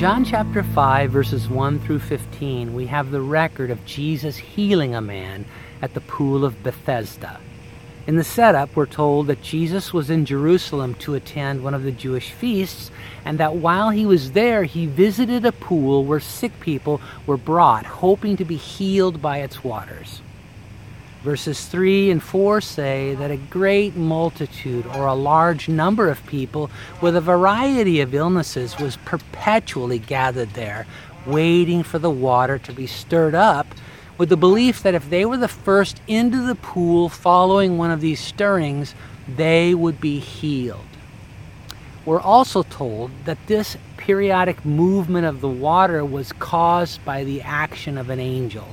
John chapter 5, verses 1 through 15, we have the record of Jesus healing a man at the pool of Bethesda. In the setup, we're told that Jesus was in Jerusalem to attend one of the Jewish feasts, and that while he was there, he visited a pool where sick people were brought, hoping to be healed by its waters. Verses 3 and 4 say that a great multitude or a large number of people with a variety of illnesses was perpetually gathered there, waiting for the water to be stirred up, with the belief that if they were the first into the pool following one of these stirrings, they would be healed. We're also told that this periodic movement of the water was caused by the action of an angel.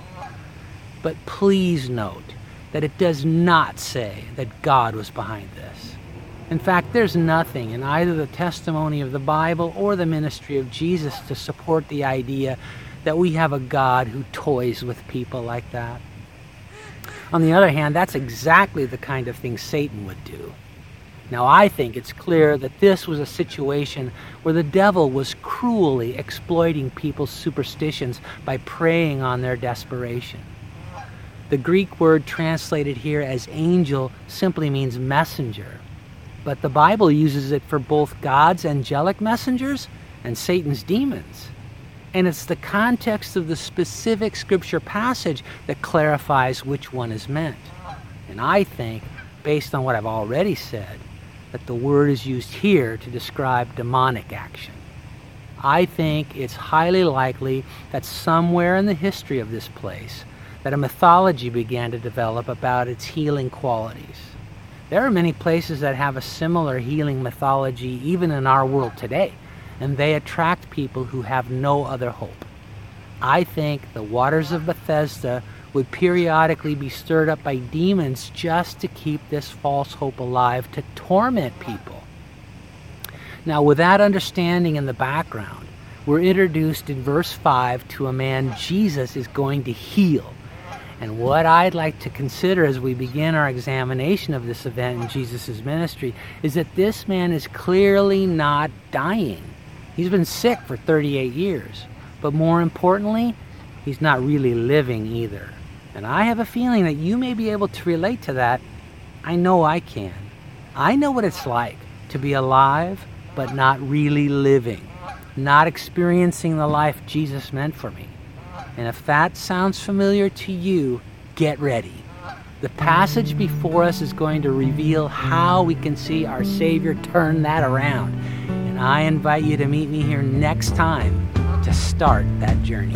But please note, that it does not say that God was behind this. In fact, there's nothing in either the testimony of the Bible or the ministry of Jesus to support the idea that we have a God who toys with people like that. On the other hand, that's exactly the kind of thing Satan would do. Now, I think it's clear that this was a situation where the devil was cruelly exploiting people's superstitions by preying on their desperation. The Greek word translated here as angel simply means messenger, but the Bible uses it for both God's angelic messengers and Satan's demons. And it's the context of the specific scripture passage that clarifies which one is meant. And I think, based on what I've already said, that the word is used here to describe demonic action. I think it's highly likely that somewhere in the history of this place, that a mythology began to develop about its healing qualities. There are many places that have a similar healing mythology even in our world today, and they attract people who have no other hope. I think the waters of Bethesda would periodically be stirred up by demons just to keep this false hope alive, to torment people. Now, with that understanding in the background, we're introduced in verse 5 to a man Jesus is going to heal. And what I'd like to consider as we begin our examination of this event in Jesus' ministry is that this man is clearly not dying. He's been sick for 38 years. But more importantly, he's not really living either. And I have a feeling that you may be able to relate to that. I know I can. I know what it's like to be alive but not really living, not experiencing the life Jesus meant for me. And if that sounds familiar to you, get ready. The passage before us is going to reveal how we can see our Savior turn that around. And I invite you to meet me here next time to start that journey.